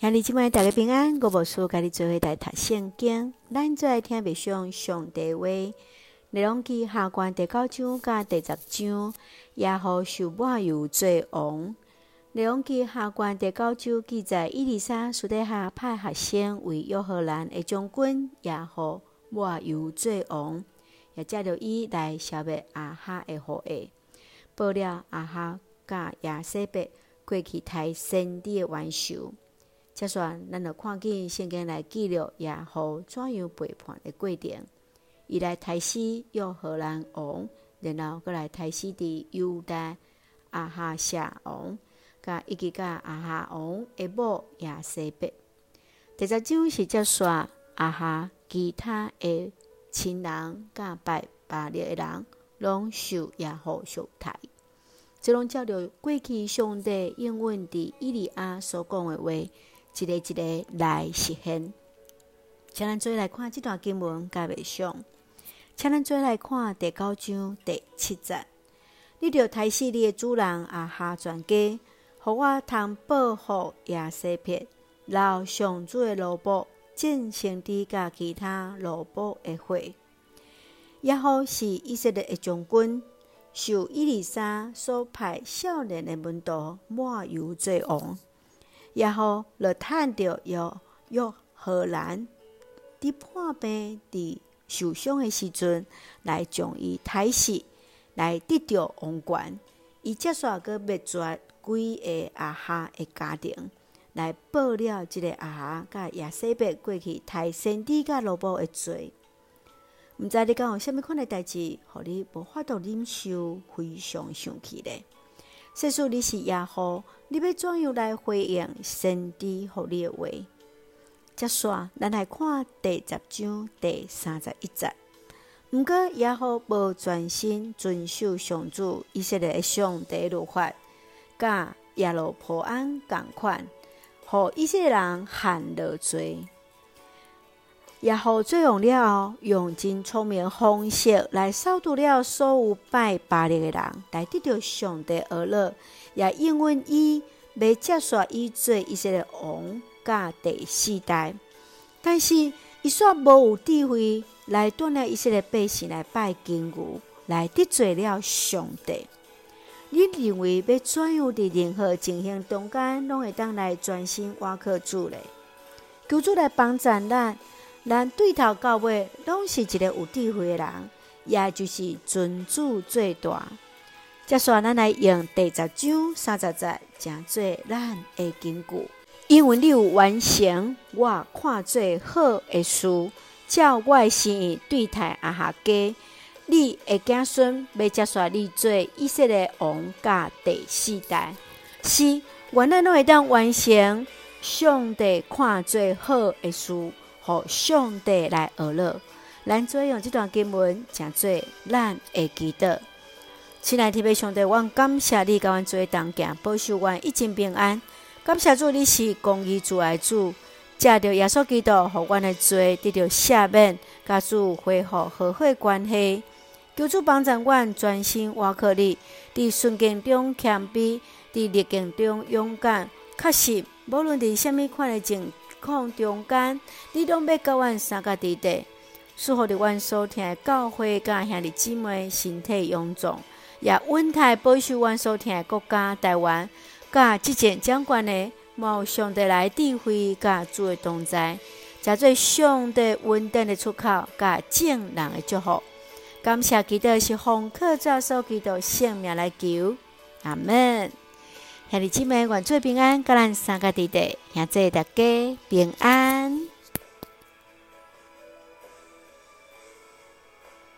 兄弟姊妹大家平安，我无事，家己做伙来读圣经。咱做来听默想上帝话，内容记下卷第九章甲第十章，耶和受抹油做王。内容记下卷第九章记载，以利沙私底下派学生为约荷兰的将军耶和抹油做王，也借着伊来消灭阿哈的后裔，报了阿哈甲耶西伯过去杀先知的元首。接续，咱着看见圣经来记录耶和怎样背叛的过程。伊来杀死约荷兰王，然后阁来杀死伫犹大阿哈谢王，甲以及甲亚哈王的某耶洗别。第十章是接续亚哈其他的亲人甲拜巴力的人，拢受耶和伤害。这拢照着过去上帝应允伫以利亚所讲的话。一个一个来实现，请咱做来看这段经文甲默想，请咱做来看第九章第七节。你着杀死你的主人亚哈全家，互我通报复耶洗别，流上主的奴仆，众先知甲其他萝卜的血。耶和是以色列的将军，受伊丽莎所派少年的门徒抹油做王。然后就趁着约约荷兰伫叛变、伫受伤的时阵，来将伊杀死，来得着王权。伊接续阁灭绝几个阿哈的家庭，来报了即个阿哈甲耶洗别过去杀先知甲奴仆的罪。毋知你敢有啥物款的代志，互你无法度忍受，非常生气咧？说说你是耶和，你要怎样来回应先知互你的话？接续，咱来看第十章第三十一节。毋过耶和无专心遵守上主以色列上帝律法，甲耶罗波安共款，互以色列人犯了罪。耶和做用了，用真聪明方式来扫除了所有拜巴力的人，来得到上帝而乐，也因为伊要接受伊做以色列王，甲第四代。但是伊煞无有智慧来锻炼以色列百姓来拜金牛，来得罪了上帝。你认为要怎样伫任何情形中间，拢会当来专心倚靠主呢？求主来帮助咱。咱对头到尾拢是一个有智慧的人，也就是尊主最大。接续，咱来用第十章三十节，诚做咱的根据。因为你有完成我看做好的事，照我的心意对待亚哈家，你的子孙要接续你做以色列王，甲第四代。是，原来拢会当完成上帝看做好的事。上帝来学乐，咱做用这段经文，诚做咱会记得。亲爱的弟兄姊妹，我感谢你，甲阮做同行，保守阮一生平安。感谢主，你是公义主爱主，借着耶稣基督，互阮的罪得到赦免，甲主恢复和好关系。求主帮助阮专心倚靠你，伫顺境中谦卑，伫逆境中勇敢。确实，无论伫什么款的境。空中间，你拢要甲阮三个弟弟，祝福伫阮所听的教会甲兄弟姊妹身体勇壮，也稳态保守阮所听的国家台湾，甲执政长官的，冒上帝来智慧甲主的同在，诚做上帝稳定的出口，甲正人的祝福。感谢基督是奉靠主所基督性命来求，阿门。兄弟姊妹，愿做平安，甲咱三个弟弟，现在大家平安。